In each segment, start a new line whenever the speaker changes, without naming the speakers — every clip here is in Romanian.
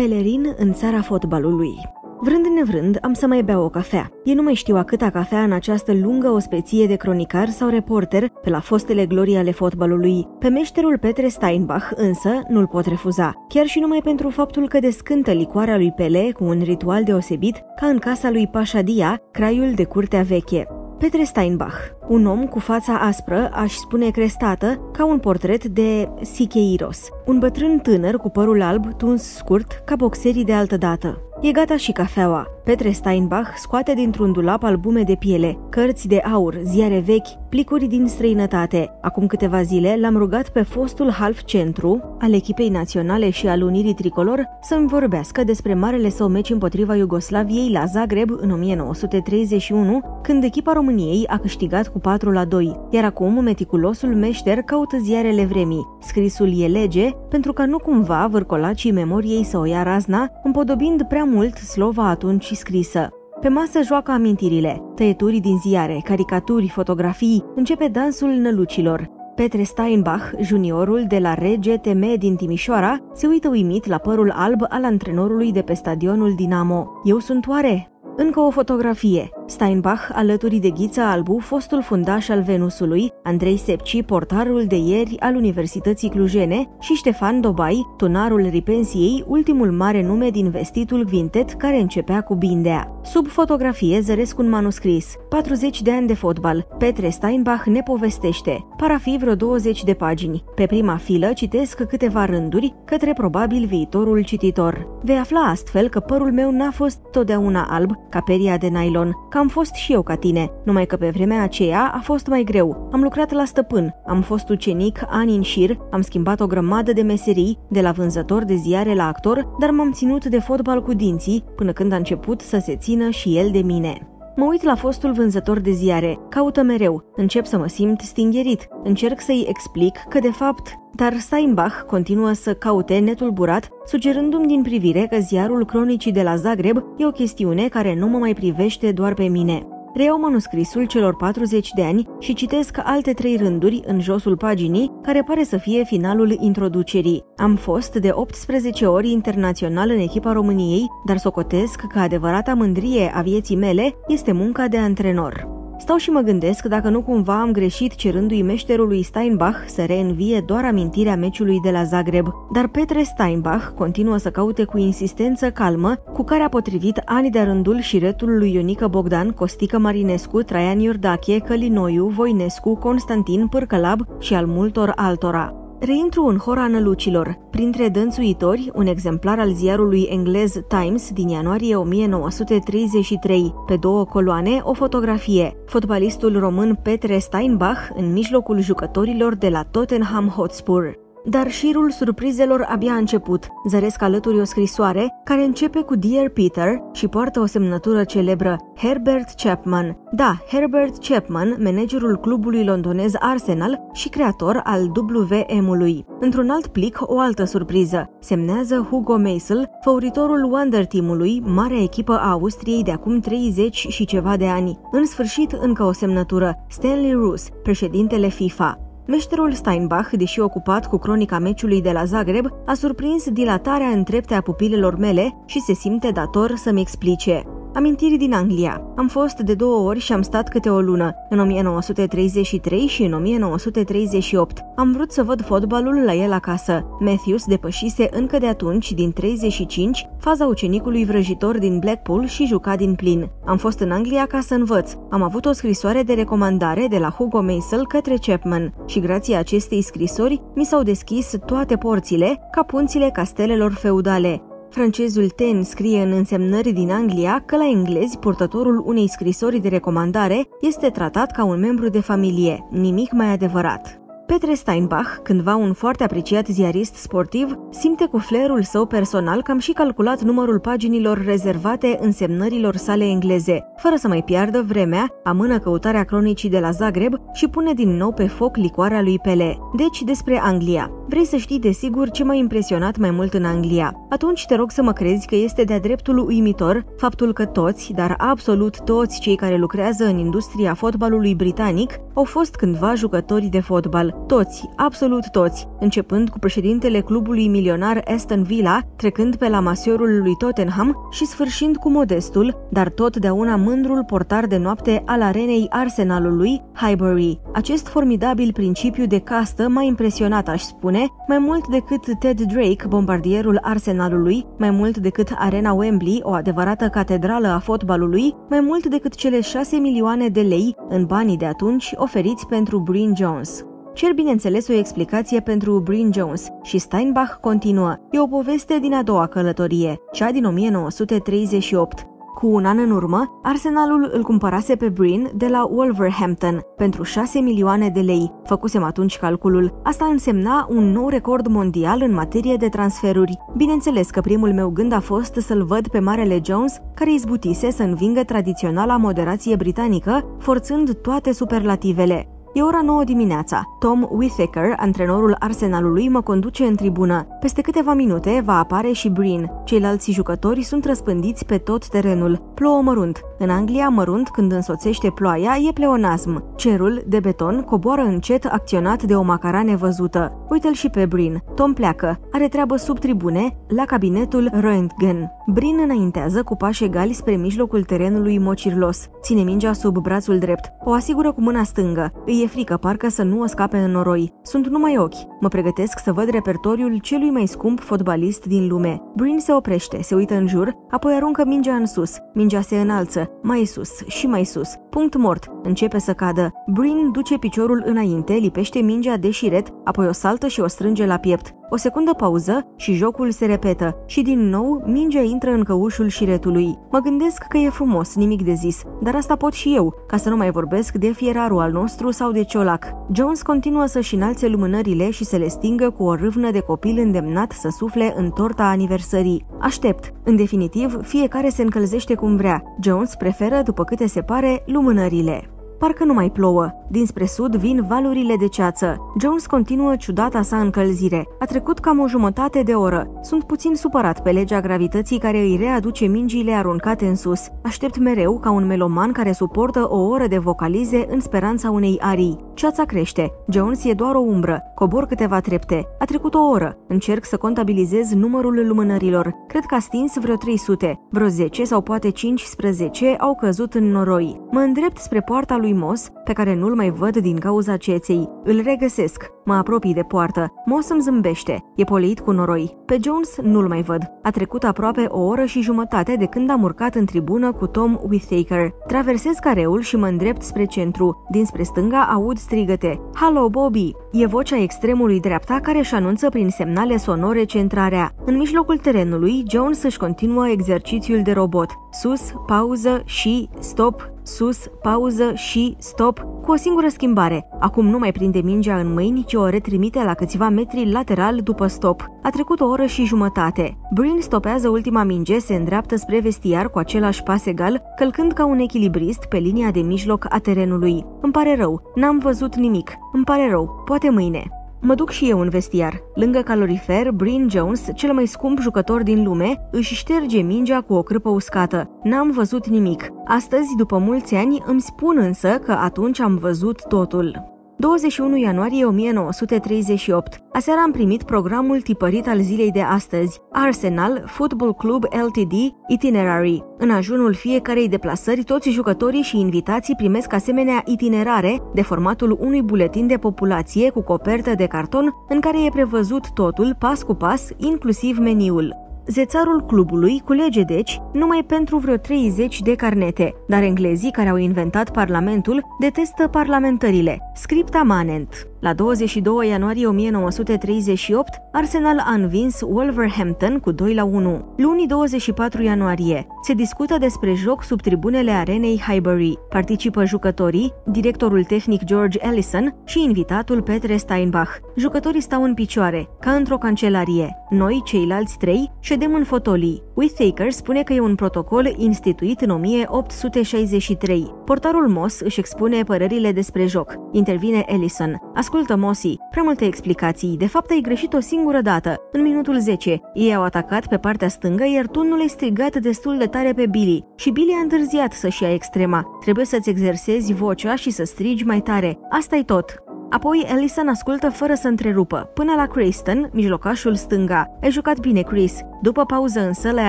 Pelerin în țara fotbalului. Vrând nevrând, am să mai beau o cafea. Eu nu mai știu a câta cafea în această lungă ospeție de cronicar sau reporter pe la fostele glorii ale fotbalului. Pe meșterul Petre Steinbach însă nu-l pot refuza, chiar și numai pentru faptul că descântă licoarea lui Pele cu un ritual deosebit ca în casa lui Pașadia, craiul de curtea veche. Petre Steinbach, un om cu fața aspră, aș spune crestată, ca un portret de Sicheiros, un bătrân tânăr cu părul alb tuns scurt ca boxerii de altă dată. E gata și cafeaua. Petre Steinbach scoate dintr-un dulap albume de piele, cărți de aur, ziare vechi, plicuri din străinătate. Acum câteva zile l-am rugat pe fostul half centru al echipei naționale și al Unirii Tricolor să-mi vorbească despre marele său meci împotriva Iugoslaviei la Zagreb în 1931, când echipa României a câștigat cu 4 la 2. Iar acum meticulosul meșter caută ziarele vremii. Scrisul e lege pentru ca nu cumva vârcolacii memoriei să o ia razna, împodobind prea mult slova atunci scrisă. Pe masă joacă amintirile, tăieturi din ziare, caricaturi, fotografii, începe dansul nălucilor. Petre Steinbach, juniorul de la Rege TM din Timișoara, se uită uimit la părul alb al antrenorului de pe stadionul Dinamo. Eu sunt oare? Încă o fotografie. Steinbach alături de Ghița Albu, fostul fundaș al Venusului, Andrei Sepci, portarul de ieri al Universității Clujene și Ștefan Dobai, tonarul Ripensiei, ultimul mare nume din vestitul Quintet care începea cu Bindea. Sub fotografie zăresc un manuscris. 40 de ani de fotbal. Petre Steinbach ne povestește. Parafi vreo 20 de pagini. Pe prima filă citesc câteva rânduri către probabil viitorul cititor. Vei afla astfel că părul meu n-a fost totdeauna alb, ca peria de nylon, că am fost și eu ca tine, numai că pe vremea aceea a fost mai greu. Am lucrat la stăpân, am fost ucenic ani în șir, am schimbat o grămadă de meserii, de la vânzător de ziare la actor, dar m-am ținut de fotbal cu dinții până când a început să se țină și el de mine. Mă uit la fostul vânzător de ziare, caută mereu, încep să mă simt stingherit, încerc să-i explic că de fapt dar Steinbach continuă să caute netulburat, sugerându-mi din privire că ziarul cronicii de la Zagreb e o chestiune care nu mă mai privește doar pe mine. Reiau manuscrisul celor 40 de ani și citesc alte trei rânduri în josul paginii, care pare să fie finalul introducerii. Am fost de 18 ori internațional în echipa României, dar socotesc că adevărata mândrie a vieții mele este munca de antrenor. Stau și mă gândesc dacă nu cumva am greșit cerându-i meșterului Steinbach să reînvie doar amintirea meciului de la Zagreb, dar Petre Steinbach continuă să caute cu insistență calmă cu care a potrivit ani de rândul și retul lui Ionică Bogdan, Costică Marinescu, Traian Iordache, Călinoiu, Voinescu, Constantin Pârcălab și al multor altora. Reintru în hora nălucilor. Printre dănțuitori, un exemplar al ziarului englez Times din ianuarie 1933. Pe două coloane, o fotografie. Fotbalistul român Petre Steinbach în mijlocul jucătorilor de la Tottenham Hotspur. Dar șirul surprizelor abia a început. Zăresc alături o scrisoare care începe cu Dear Peter și poartă o semnătură celebră, Herbert Chapman. Da, Herbert Chapman, managerul clubului londonez Arsenal și creator al WM-ului. Într-un alt plic, o altă surpriză. Semnează Hugo Meisel, favoritorul Wonder Team-ului, marea echipă a Austriei de acum 30 și ceva de ani. În sfârșit, încă o semnătură, Stanley Roos, președintele FIFA. Meșterul Steinbach, deși ocupat cu cronica meciului de la Zagreb, a surprins dilatarea în trepte a pupilelor mele și se simte dator să-mi explice. Amintiri din Anglia. Am fost de două ori și am stat câte o lună, în 1933 și în 1938. Am vrut să văd fotbalul la el acasă. Matthews depășise încă de atunci, din 35, faza ucenicului vrăjitor din Blackpool și juca din plin. Am fost în Anglia ca să învăț. Am avut o scrisoare de recomandare de la Hugo Meisel către Chapman și grație acestei scrisori mi s-au deschis toate porțile ca punțile castelelor feudale. Francezul Ten scrie în însemnări din Anglia că la englezi purtătorul unei scrisori de recomandare este tratat ca un membru de familie, nimic mai adevărat. Petre Steinbach, cândva un foarte apreciat ziarist sportiv, simte cu flerul său personal că am și calculat numărul paginilor rezervate însemnărilor sale engleze. Fără să mai piardă vremea, amână căutarea cronicii de la Zagreb și pune din nou pe foc licoarea lui Pele. Deci despre Anglia. Vrei să știi de sigur ce m-a impresionat mai mult în Anglia? Atunci te rog să mă crezi că este de-a dreptul uimitor faptul că toți, dar absolut toți cei care lucrează în industria fotbalului britanic, au fost cândva jucători de fotbal. Toți, absolut toți, începând cu președintele clubului milionar Aston Villa, trecând pe la masiorul lui Tottenham și sfârșind cu modestul, dar totdeauna mândrul portar de noapte al arenei Arsenalului, Highbury. Acest formidabil principiu de castă m-a impresionat, aș spune, mai mult decât Ted Drake, bombardierul Arsenalului, mai mult decât Arena Wembley, o adevărată catedrală a fotbalului, mai mult decât cele 6 milioane de lei în banii de atunci oferiți pentru Bryn Jones. Cer bineînțeles o explicație pentru Bryn Jones și Steinbach continuă. E o poveste din a doua călătorie, cea din 1938. Cu un an în urmă, Arsenalul îl cumpărase pe Breen de la Wolverhampton pentru 6 milioane de lei. Făcusem atunci calculul. Asta însemna un nou record mondial în materie de transferuri. Bineînțeles că primul meu gând a fost să-l văd pe Marele Jones, care izbutise să învingă tradiționala moderație britanică, forțând toate superlativele. E ora 9 dimineața. Tom Whittaker, antrenorul Arsenalului, mă conduce în tribună. Peste câteva minute va apare și Breen. Ceilalți jucători sunt răspândiți pe tot terenul. Plouă mărunt. În Anglia, mărunt, când însoțește ploaia, e pleonasm. Cerul, de beton, coboară încet, acționat de o macara nevăzută. Uite-l și pe Breen. Tom pleacă. Are treabă sub tribune, la cabinetul Röntgen. Brin înaintează cu pași egali spre mijlocul terenului mocirlos. Ține mingea sub brațul drept. O asigură cu mâna stângă. Îi e frică, parcă să nu o scape în noroi. Sunt numai ochi. Mă pregătesc să văd repertoriul celui mai scump fotbalist din lume. Brin se oprește, se uită în jur, apoi aruncă mingea în sus. Mingea se înalță, mai sus și mai sus. Punct mort. Începe să cadă. Brin duce piciorul înainte, lipește mingea de șiret, apoi o saltă și o strânge la piept. O secundă pauză și jocul se repetă și din nou mingea intră în căușul șiretului. Mă gândesc că e frumos, nimic de zis, dar asta pot și eu, ca să nu mai vorbesc de fierarul al nostru sau de ciolac. Jones continuă să-și înalțe lumânările și să le stingă cu o râvnă de copil îndemnat să sufle în torta aniversării. Aștept. În definitiv, fiecare se încălzește cum vrea. Jones preferă, după câte se pare, lumânările. Parcă nu mai plouă. Dinspre sud vin valurile de ceață. Jones continuă ciudata sa încălzire. A trecut cam o jumătate de oră. Sunt puțin supărat pe legea gravității care îi readuce mingile aruncate în sus. Aștept mereu ca un meloman care suportă o oră de vocalize în speranța unei arii. Ceața crește. Jones e doar o umbră. Cobor câteva trepte. A trecut o oră. Încerc să contabilizez numărul lumânărilor. Cred că a stins vreo 300. Vreo 10 sau poate 15 au căzut în noroi. Mă îndrept spre poarta lui Moss, pe care nu-l mai văd din cauza ceței. Îl regăsesc. Mă apropii de poartă. Moss îmi zâmbește. E polit cu noroi. Pe Jones nu-l mai văd. A trecut aproape o oră și jumătate de când am urcat în tribună cu Tom Whittaker. Traversez careul și mă îndrept spre centru. Dinspre stânga aud strigăte. Halo, Bobby! E vocea extremului dreapta care își anunță prin semnale sonore centrarea. În mijlocul terenului, Jones își continuă exercițiul de robot. Sus, pauză și stop, sus, pauză și stop, cu o singură schimbare. Acum nu mai prinde mingea în mâini, ci o retrimite la câțiva metri lateral după stop. A trecut o oră și jumătate. Brin stopează ultima minge, se îndreaptă spre vestiar cu același pas egal, călcând ca un echilibrist pe linia de mijloc a terenului. Îmi pare rău, n-am văzut nimic. Îmi pare rău, poate mâine. Mă duc și eu în vestiar. Lângă calorifer, Bryn Jones, cel mai scump jucător din lume, își șterge mingea cu o crâpă uscată. N-am văzut nimic. Astăzi, după mulți ani, îmi spun însă că atunci am văzut totul. 21 ianuarie 1938. Aseară am primit programul tipărit al zilei de astăzi, Arsenal Football Club Ltd Itinerary. În ajunul fiecarei deplasări, toți jucătorii și invitații primesc asemenea itinerare de formatul unui buletin de populație cu copertă de carton în care e prevăzut totul pas cu pas, inclusiv meniul. Zețarul clubului culege deci numai pentru vreo 30 de carnete, dar englezii care au inventat parlamentul detestă parlamentările, scripta manent. La 22 ianuarie 1938, Arsenal a învins Wolverhampton cu 2 la 1. Luni 24 ianuarie, se discută despre joc sub tribunele arenei Highbury. Participă jucătorii, directorul tehnic George Ellison și invitatul Petre Steinbach. Jucătorii stau în picioare, ca într-o cancelarie. Noi, ceilalți trei, ședem în fotolii. Whittaker spune că e un protocol instituit în 1863. Portarul Moss își expune părerile despre joc. Intervine Ellison. Ascultă, Mossy, prea multe explicații. De fapt, ai greșit o singură dată. În minutul 10, ei au atacat pe partea stângă, iar tu nu l-ai strigat destul de tare pe Billy. Și Billy a întârziat să-și ia extrema. Trebuie să-ți exersezi vocea și să strigi mai tare. Asta e tot. Apoi Ellison ascultă fără să întrerupă, până la Crayston, mijlocașul stânga. Ai jucat bine, Chris. După pauză însă l-ai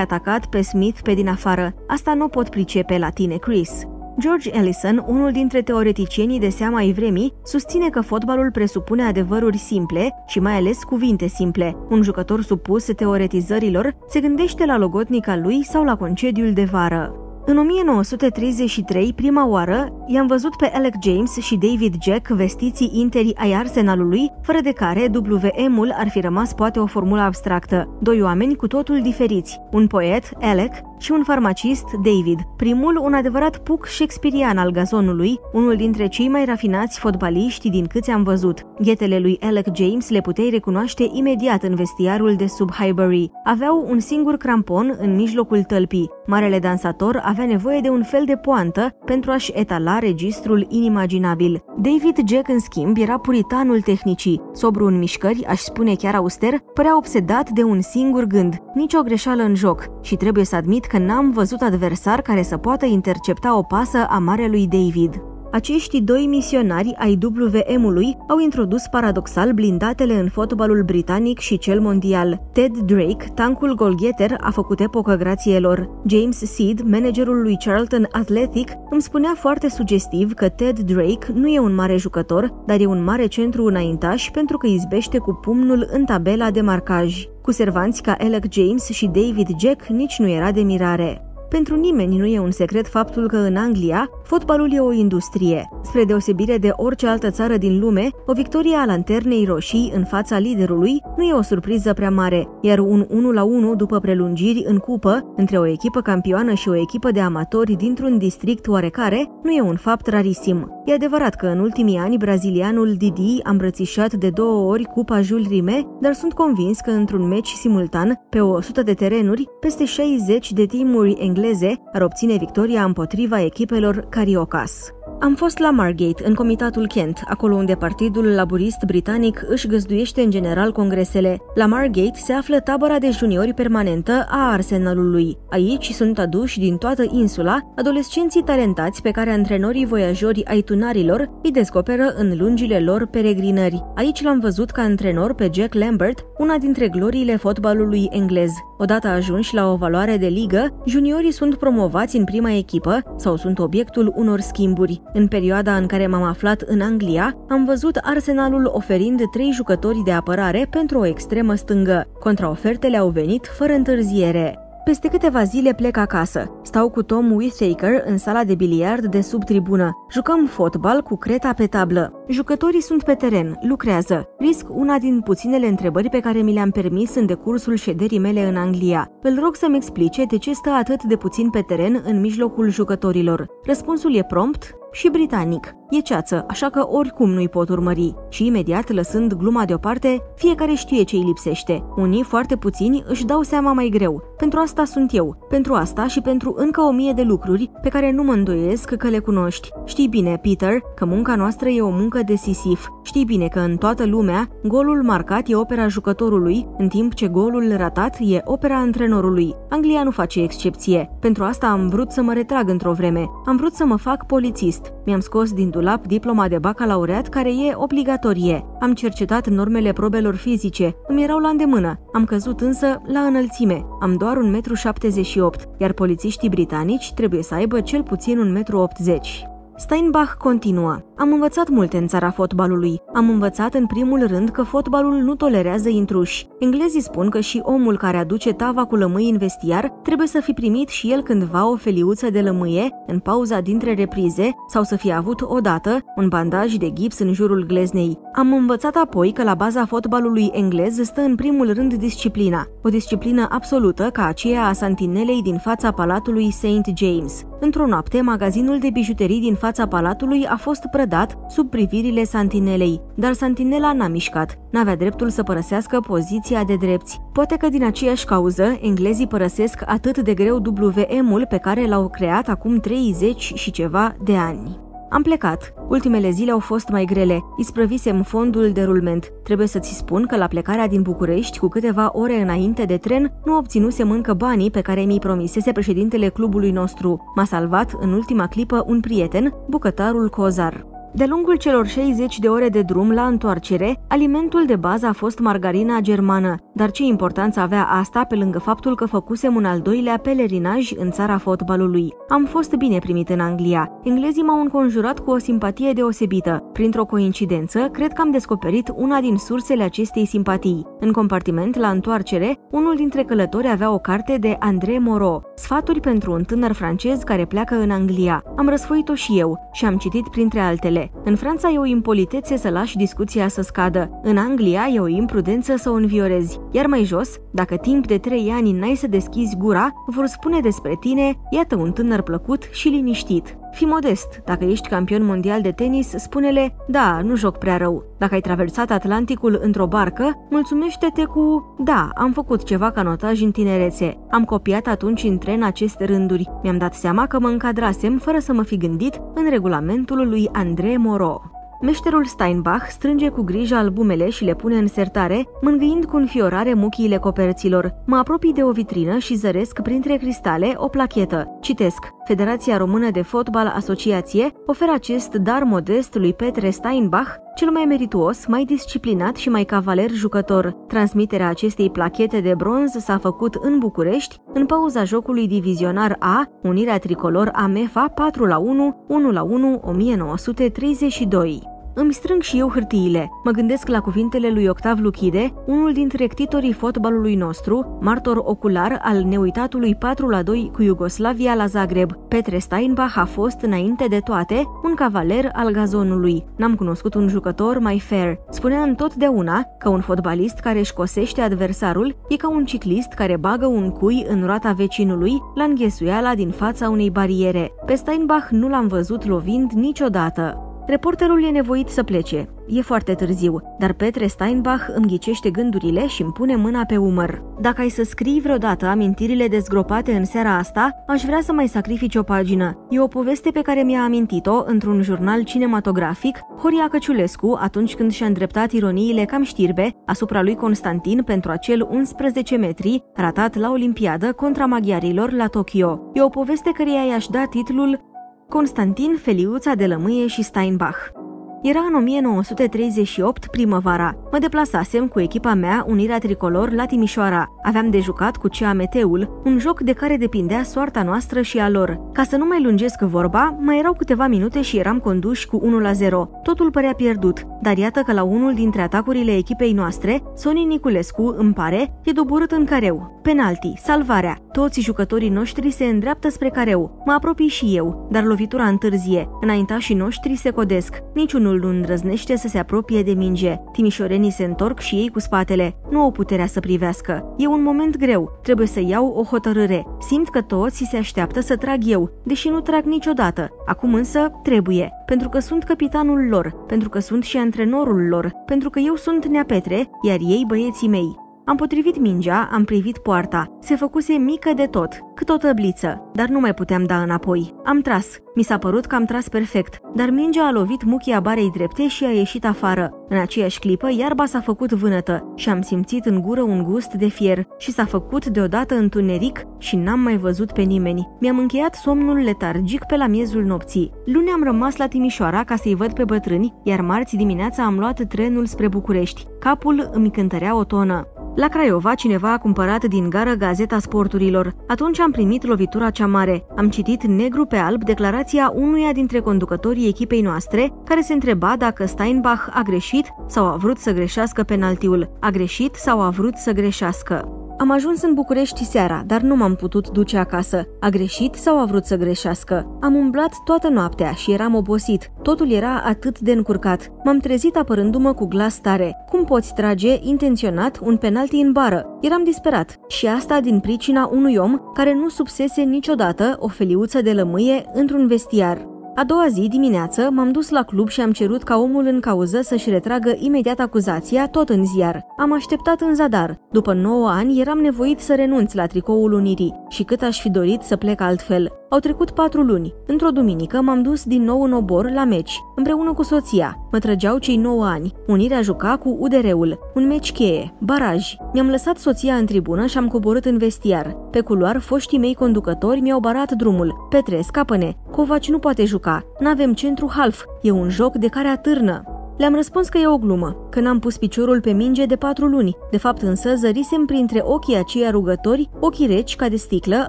atacat pe Smith pe din afară. Asta nu pot pricepe la tine, Chris. George Ellison, unul dintre teoreticienii de seama ai vremii, susține că fotbalul presupune adevăruri simple și mai ales cuvinte simple. Un jucător supus teoretizărilor se gândește la logotnica lui sau la concediul de vară. În 1933, prima oară, i-am văzut pe Alec James și David Jack vestiții interii ai arsenalului, fără de care WM-ul ar fi rămas poate o formulă abstractă. Doi oameni cu totul diferiți. Un poet, Alec, și un farmacist, David. Primul, un adevărat puc shakespearian al gazonului, unul dintre cei mai rafinați fotbaliști din câți am văzut. Ghetele lui Alec James le puteai recunoaște imediat în vestiarul de sub Highbury. Aveau un singur crampon în mijlocul tălpii. Marele dansator avea nevoie de un fel de poantă pentru a-și etala registrul inimaginabil. David Jack, în schimb, era puritanul tehnicii. Sobru în mișcări, aș spune chiar auster, părea obsedat de un singur gând, nicio greșeală în joc. Și trebuie să admit că n-am văzut adversar care să poată intercepta o pasă a marelui David. Acești doi misionari ai WM-ului au introdus paradoxal blindatele în fotbalul britanic și cel mondial. Ted Drake, tancul golgheter, a făcut epocă grație lor. James Seed, managerul lui Charlton Athletic, îmi spunea foarte sugestiv că Ted Drake nu e un mare jucător, dar e un mare centru înaintaș pentru că izbește cu pumnul în tabela de marcaj. Cu servanți ca Alec James și David Jack nici nu era de mirare. Pentru nimeni nu e un secret faptul că în Anglia fotbalul e o industrie. Spre deosebire de orice altă țară din lume, o victorie a lanternei roșii în fața liderului nu e o surpriză prea mare, iar un 1 la 1 după prelungiri în cupă între o echipă campioană și o echipă de amatori dintr-un district oarecare nu e un fapt rarisim. E adevărat că în ultimii ani brazilianul Didi a îmbrățișat de două ori cupa Jules Rime, dar sunt convins că într-un meci simultan, pe 100 de terenuri, peste 60 de timuri engleze engleze ar obține victoria împotriva echipelor Cariocas. Am fost la Margate, în comitatul Kent, acolo unde Partidul Laburist Britanic își găzduiește în general congresele. La Margate se află tabăra de juniori permanentă a Arsenalului. Aici sunt aduși din toată insula adolescenții talentați pe care antrenorii voiajori ai tunarilor îi descoperă în lungile lor peregrinări. Aici l-am văzut ca antrenor pe Jack Lambert, una dintre gloriile fotbalului englez. Odată ajunși la o valoare de ligă, juniorii sunt promovați în prima echipă sau sunt obiectul unor schimburi. În perioada în care m-am aflat în Anglia, am văzut Arsenalul oferind trei jucători de apărare pentru o extremă stângă. Contraofertele au venit fără întârziere. Peste câteva zile plec acasă. Stau cu Tom Whittaker în sala de biliard de sub tribună. Jucăm fotbal cu creta pe tablă. Jucătorii sunt pe teren, lucrează. Risc una din puținele întrebări pe care mi le-am permis în decursul șederii mele în Anglia. Îl rog să-mi explice de ce stă atât de puțin pe teren în mijlocul jucătorilor. Răspunsul e prompt, și britanic. E ceață, așa că oricum nu-i pot urmări. Și imediat, lăsând gluma deoparte, fiecare știe ce îi lipsește. Unii, foarte puțini, își dau seama mai greu. Pentru asta sunt eu. Pentru asta și pentru încă o mie de lucruri pe care nu mă îndoiesc că le cunoști. Știi bine, Peter, că munca noastră e o muncă decisiv. Știi bine că în toată lumea, golul marcat e opera jucătorului, în timp ce golul ratat e opera antrenorului. Anglia nu face excepție. Pentru asta am vrut să mă retrag într-o vreme. Am vrut să mă fac polițist. Mi-am scos din dulap diploma de bacalaureat care e obligatorie. Am cercetat normele probelor fizice, îmi erau la îndemână. Am căzut însă la înălțime. Am doar 1,78 m, iar polițiștii britanici trebuie să aibă cel puțin 1,80 m. Steinbach continuă. Am învățat multe în țara fotbalului. Am învățat în primul rând că fotbalul nu tolerează intruși. Englezii spun că și omul care aduce tava cu lămâi în vestiar trebuie să fi primit și el cândva o feliuță de lămâie în pauza dintre reprize sau să fie avut odată un bandaj de gips în jurul gleznei. Am învățat apoi că la baza fotbalului englez stă în primul rând disciplina, o disciplină absolută ca aceea a santinelei din fața palatului St. James. Într-o noapte, magazinul de bijuterii din fața palatului a fost prădat dat sub privirile santinelei, dar santinela n-a mișcat. N-avea dreptul să părăsească poziția de drepți. Poate că din aceeași cauză, englezii părăsesc atât de greu WM-ul pe care l-au creat acum 30 și ceva de ani. Am plecat. Ultimele zile au fost mai grele. Isprăvisem fondul de rulment. Trebuie să-ți spun că la plecarea din București, cu câteva ore înainte de tren, nu obținusem încă banii pe care mi-i promisese președintele clubului nostru. M-a salvat în ultima clipă un prieten, bucătarul Cozar. De lungul celor 60 de ore de drum la întoarcere, alimentul de bază a fost margarina germană, dar ce importanță avea asta pe lângă faptul că făcusem un al doilea pelerinaj în țara fotbalului. Am fost bine primit în Anglia. Englezii m-au înconjurat cu o simpatie deosebită. Printr-o coincidență, cred că am descoperit una din sursele acestei simpatii. În compartiment, la întoarcere, unul dintre călători avea o carte de André Moreau, Sfaturi pentru un tânăr francez care pleacă în Anglia. Am răsfoit-o și eu și am citit printre altele în Franța e o impolitețe să lași discuția să scadă. În Anglia e o imprudență să o înviorezi. Iar mai jos, dacă timp de trei ani n-ai să deschizi gura, vor spune despre tine, iată un tânăr plăcut și liniștit. Fii modest. Dacă ești campion mondial de tenis, spune-le, da, nu joc prea rău. Dacă ai traversat Atlanticul într-o barcă, mulțumește-te cu, da, am făcut ceva ca notaj în tinerețe. Am copiat atunci în tren aceste rânduri. Mi-am dat seama că mă încadrasem fără să mă fi gândit în regulamentul lui André Moreau. Meșterul Steinbach strânge cu grijă albumele și le pune în sertare, mângâind cu înfiorare muchiile coperților. Mă apropii de o vitrină și zăresc printre cristale o plachetă. Citesc. Federația Română de Fotbal Asociație oferă acest dar modest lui Petre Steinbach, cel mai merituos, mai disciplinat și mai cavaler jucător. Transmiterea acestei plachete de bronz s-a făcut în București, în pauza jocului divizionar A, Unirea Tricolor AMEFA 4 la 1, 1 la 1, 1932. Îmi strâng și eu hârtiile. Mă gândesc la cuvintele lui Octav Luchide, unul dintre rectitorii fotbalului nostru, martor ocular al neuitatului 4 la 2 cu Iugoslavia la Zagreb. Petre Steinbach a fost, înainte de toate, un cavaler al gazonului. N-am cunoscut un jucător mai fair. Spunea întotdeauna că un fotbalist care își cosește adversarul e ca un ciclist care bagă un cui în roata vecinului la înghesuiala din fața unei bariere. Pe Steinbach nu l-am văzut lovind niciodată. Reporterul e nevoit să plece. E foarte târziu, dar Petre Steinbach îmi ghicește gândurile și îmi pune mâna pe umăr. Dacă ai să scrii vreodată amintirile dezgropate în seara asta, aș vrea să mai sacrifici o pagină. E o poveste pe care mi-a amintit-o într-un jurnal cinematografic Horia Căciulescu atunci când și-a îndreptat ironiile cam știrbe asupra lui Constantin pentru acel 11 metri ratat la Olimpiadă contra maghiarilor la Tokyo. E o poveste care i-aș da titlul Constantin, Feliuța de Lămâie și Steinbach. Era în 1938 primăvara. Mă deplasasem cu echipa mea Unirea Tricolor la Timișoara. Aveam de jucat cu CAMT-ul, un joc de care depindea soarta noastră și a lor. Ca să nu mai lungesc vorba, mai erau câteva minute și eram conduși cu 1 la 0. Totul părea pierdut, dar iată că la unul dintre atacurile echipei noastre, Soni Niculescu, îmi pare, e doborât în careu. Penalti, salvarea. Toți jucătorii noștri se îndreaptă spre careu. Mă apropii și eu, dar lovitura întârzie. Înaintașii noștri se codesc. Niciunul nu îndrăznește să se apropie de minge. Timișorenii se întorc și ei cu spatele. Nu au puterea să privească. E un moment greu. Trebuie să iau o hotărâre. Simt că toți se așteaptă să trag eu, deși nu trag niciodată. Acum însă trebuie, pentru că sunt capitanul lor, pentru că sunt și antrenorul lor, pentru că eu sunt Nea Petre, iar ei băieții mei. Am potrivit mingea, am privit poarta. Se făcuse mică de tot, cât o tăbliță, dar nu mai puteam da înapoi. Am tras. Mi s-a părut că am tras perfect, dar mingea a lovit muchia barei drepte și a ieșit afară. În aceeași clipă, iarba s-a făcut vânătă și am simțit în gură un gust de fier și s-a făcut deodată întuneric și n-am mai văzut pe nimeni. Mi-am încheiat somnul letargic pe la miezul nopții. Luni am rămas la Timișoara ca să-i văd pe bătrâni, iar marți dimineața am luat trenul spre București. Capul îmi cântărea o tonă. La Craiova, cineva a cumpărat din gară Gazeta Sporturilor. Atunci am primit lovitura cea mare. Am citit negru pe alb declarația unuia dintre conducătorii echipei noastre, care se întreba dacă Steinbach a greșit sau a vrut să greșească penaltiul. A greșit sau a vrut să greșească. Am ajuns în București seara, dar nu m-am putut duce acasă. A greșit sau a vrut să greșească? Am umblat toată noaptea și eram obosit. Totul era atât de încurcat. M-am trezit apărându-mă cu glas tare. Cum poți trage intenționat un penalti în bară? Eram disperat. Și asta din pricina unui om care nu subsese niciodată o feliuță de lămâie într-un vestiar. A doua zi, dimineață, m-am dus la club și am cerut ca omul în cauză să-și retragă imediat acuzația, tot în ziar. Am așteptat în zadar. După 9 ani, eram nevoit să renunț la tricoul Unirii și cât aș fi dorit să plec altfel. Au trecut patru luni. Într-o duminică m-am dus din nou în obor la meci, împreună cu soția. Mă trăgeau cei 9 ani. Unirea juca cu UDR-ul. Un meci cheie. Baraj. Mi-am lăsat soția în tribună și am coborât în vestiar. Pe culoar, foștii mei conducători mi-au barat drumul. Petre, scapă-ne! Covaci nu poate juca. N-avem centru half. E un joc de care atârnă. Le-am răspuns că e o glumă, că n-am pus piciorul pe minge de patru luni. De fapt însă zărisem printre ochii aceia rugători, ochii reci ca de sticlă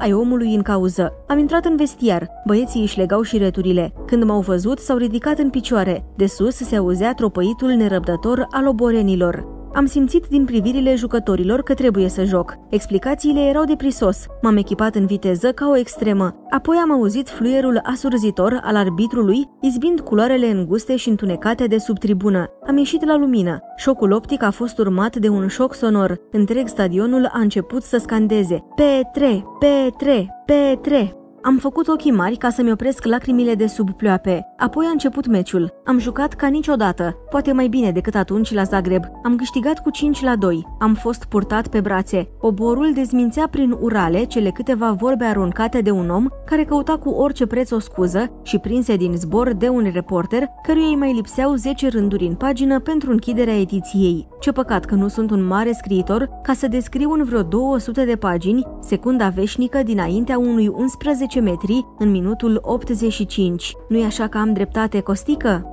ai omului în cauză. Am intrat în vestiar, băieții își legau și returile. Când m-au văzut, s-au ridicat în picioare. De sus se auzea tropăitul nerăbdător al oborenilor. Am simțit din privirile jucătorilor că trebuie să joc. Explicațiile erau de prisos. M-am echipat în viteză ca o extremă. Apoi am auzit fluierul asurzitor al arbitrului, izbind culoarele înguste și întunecate de sub tribună. Am ieșit la lumină. Șocul optic a fost urmat de un șoc sonor. Întreg stadionul a început să scandeze. P3, P3, P3. Am făcut ochii mari ca să-mi opresc lacrimile de sub ploape. Apoi a început meciul. Am jucat ca niciodată, poate mai bine decât atunci la Zagreb. Am câștigat cu 5 la 2. Am fost purtat pe brațe. Oborul dezmințea prin urale cele câteva vorbe aruncate de un om care căuta cu orice preț o scuză și prinse din zbor de un reporter căruia îi mai lipseau 10 rânduri în pagină pentru închiderea ediției. Ce păcat că nu sunt un mare scriitor ca să descriu în vreo 200 de pagini secunda veșnică dinaintea unui 11 metri în minutul 85. Nu-i așa că am dreptate, Costică?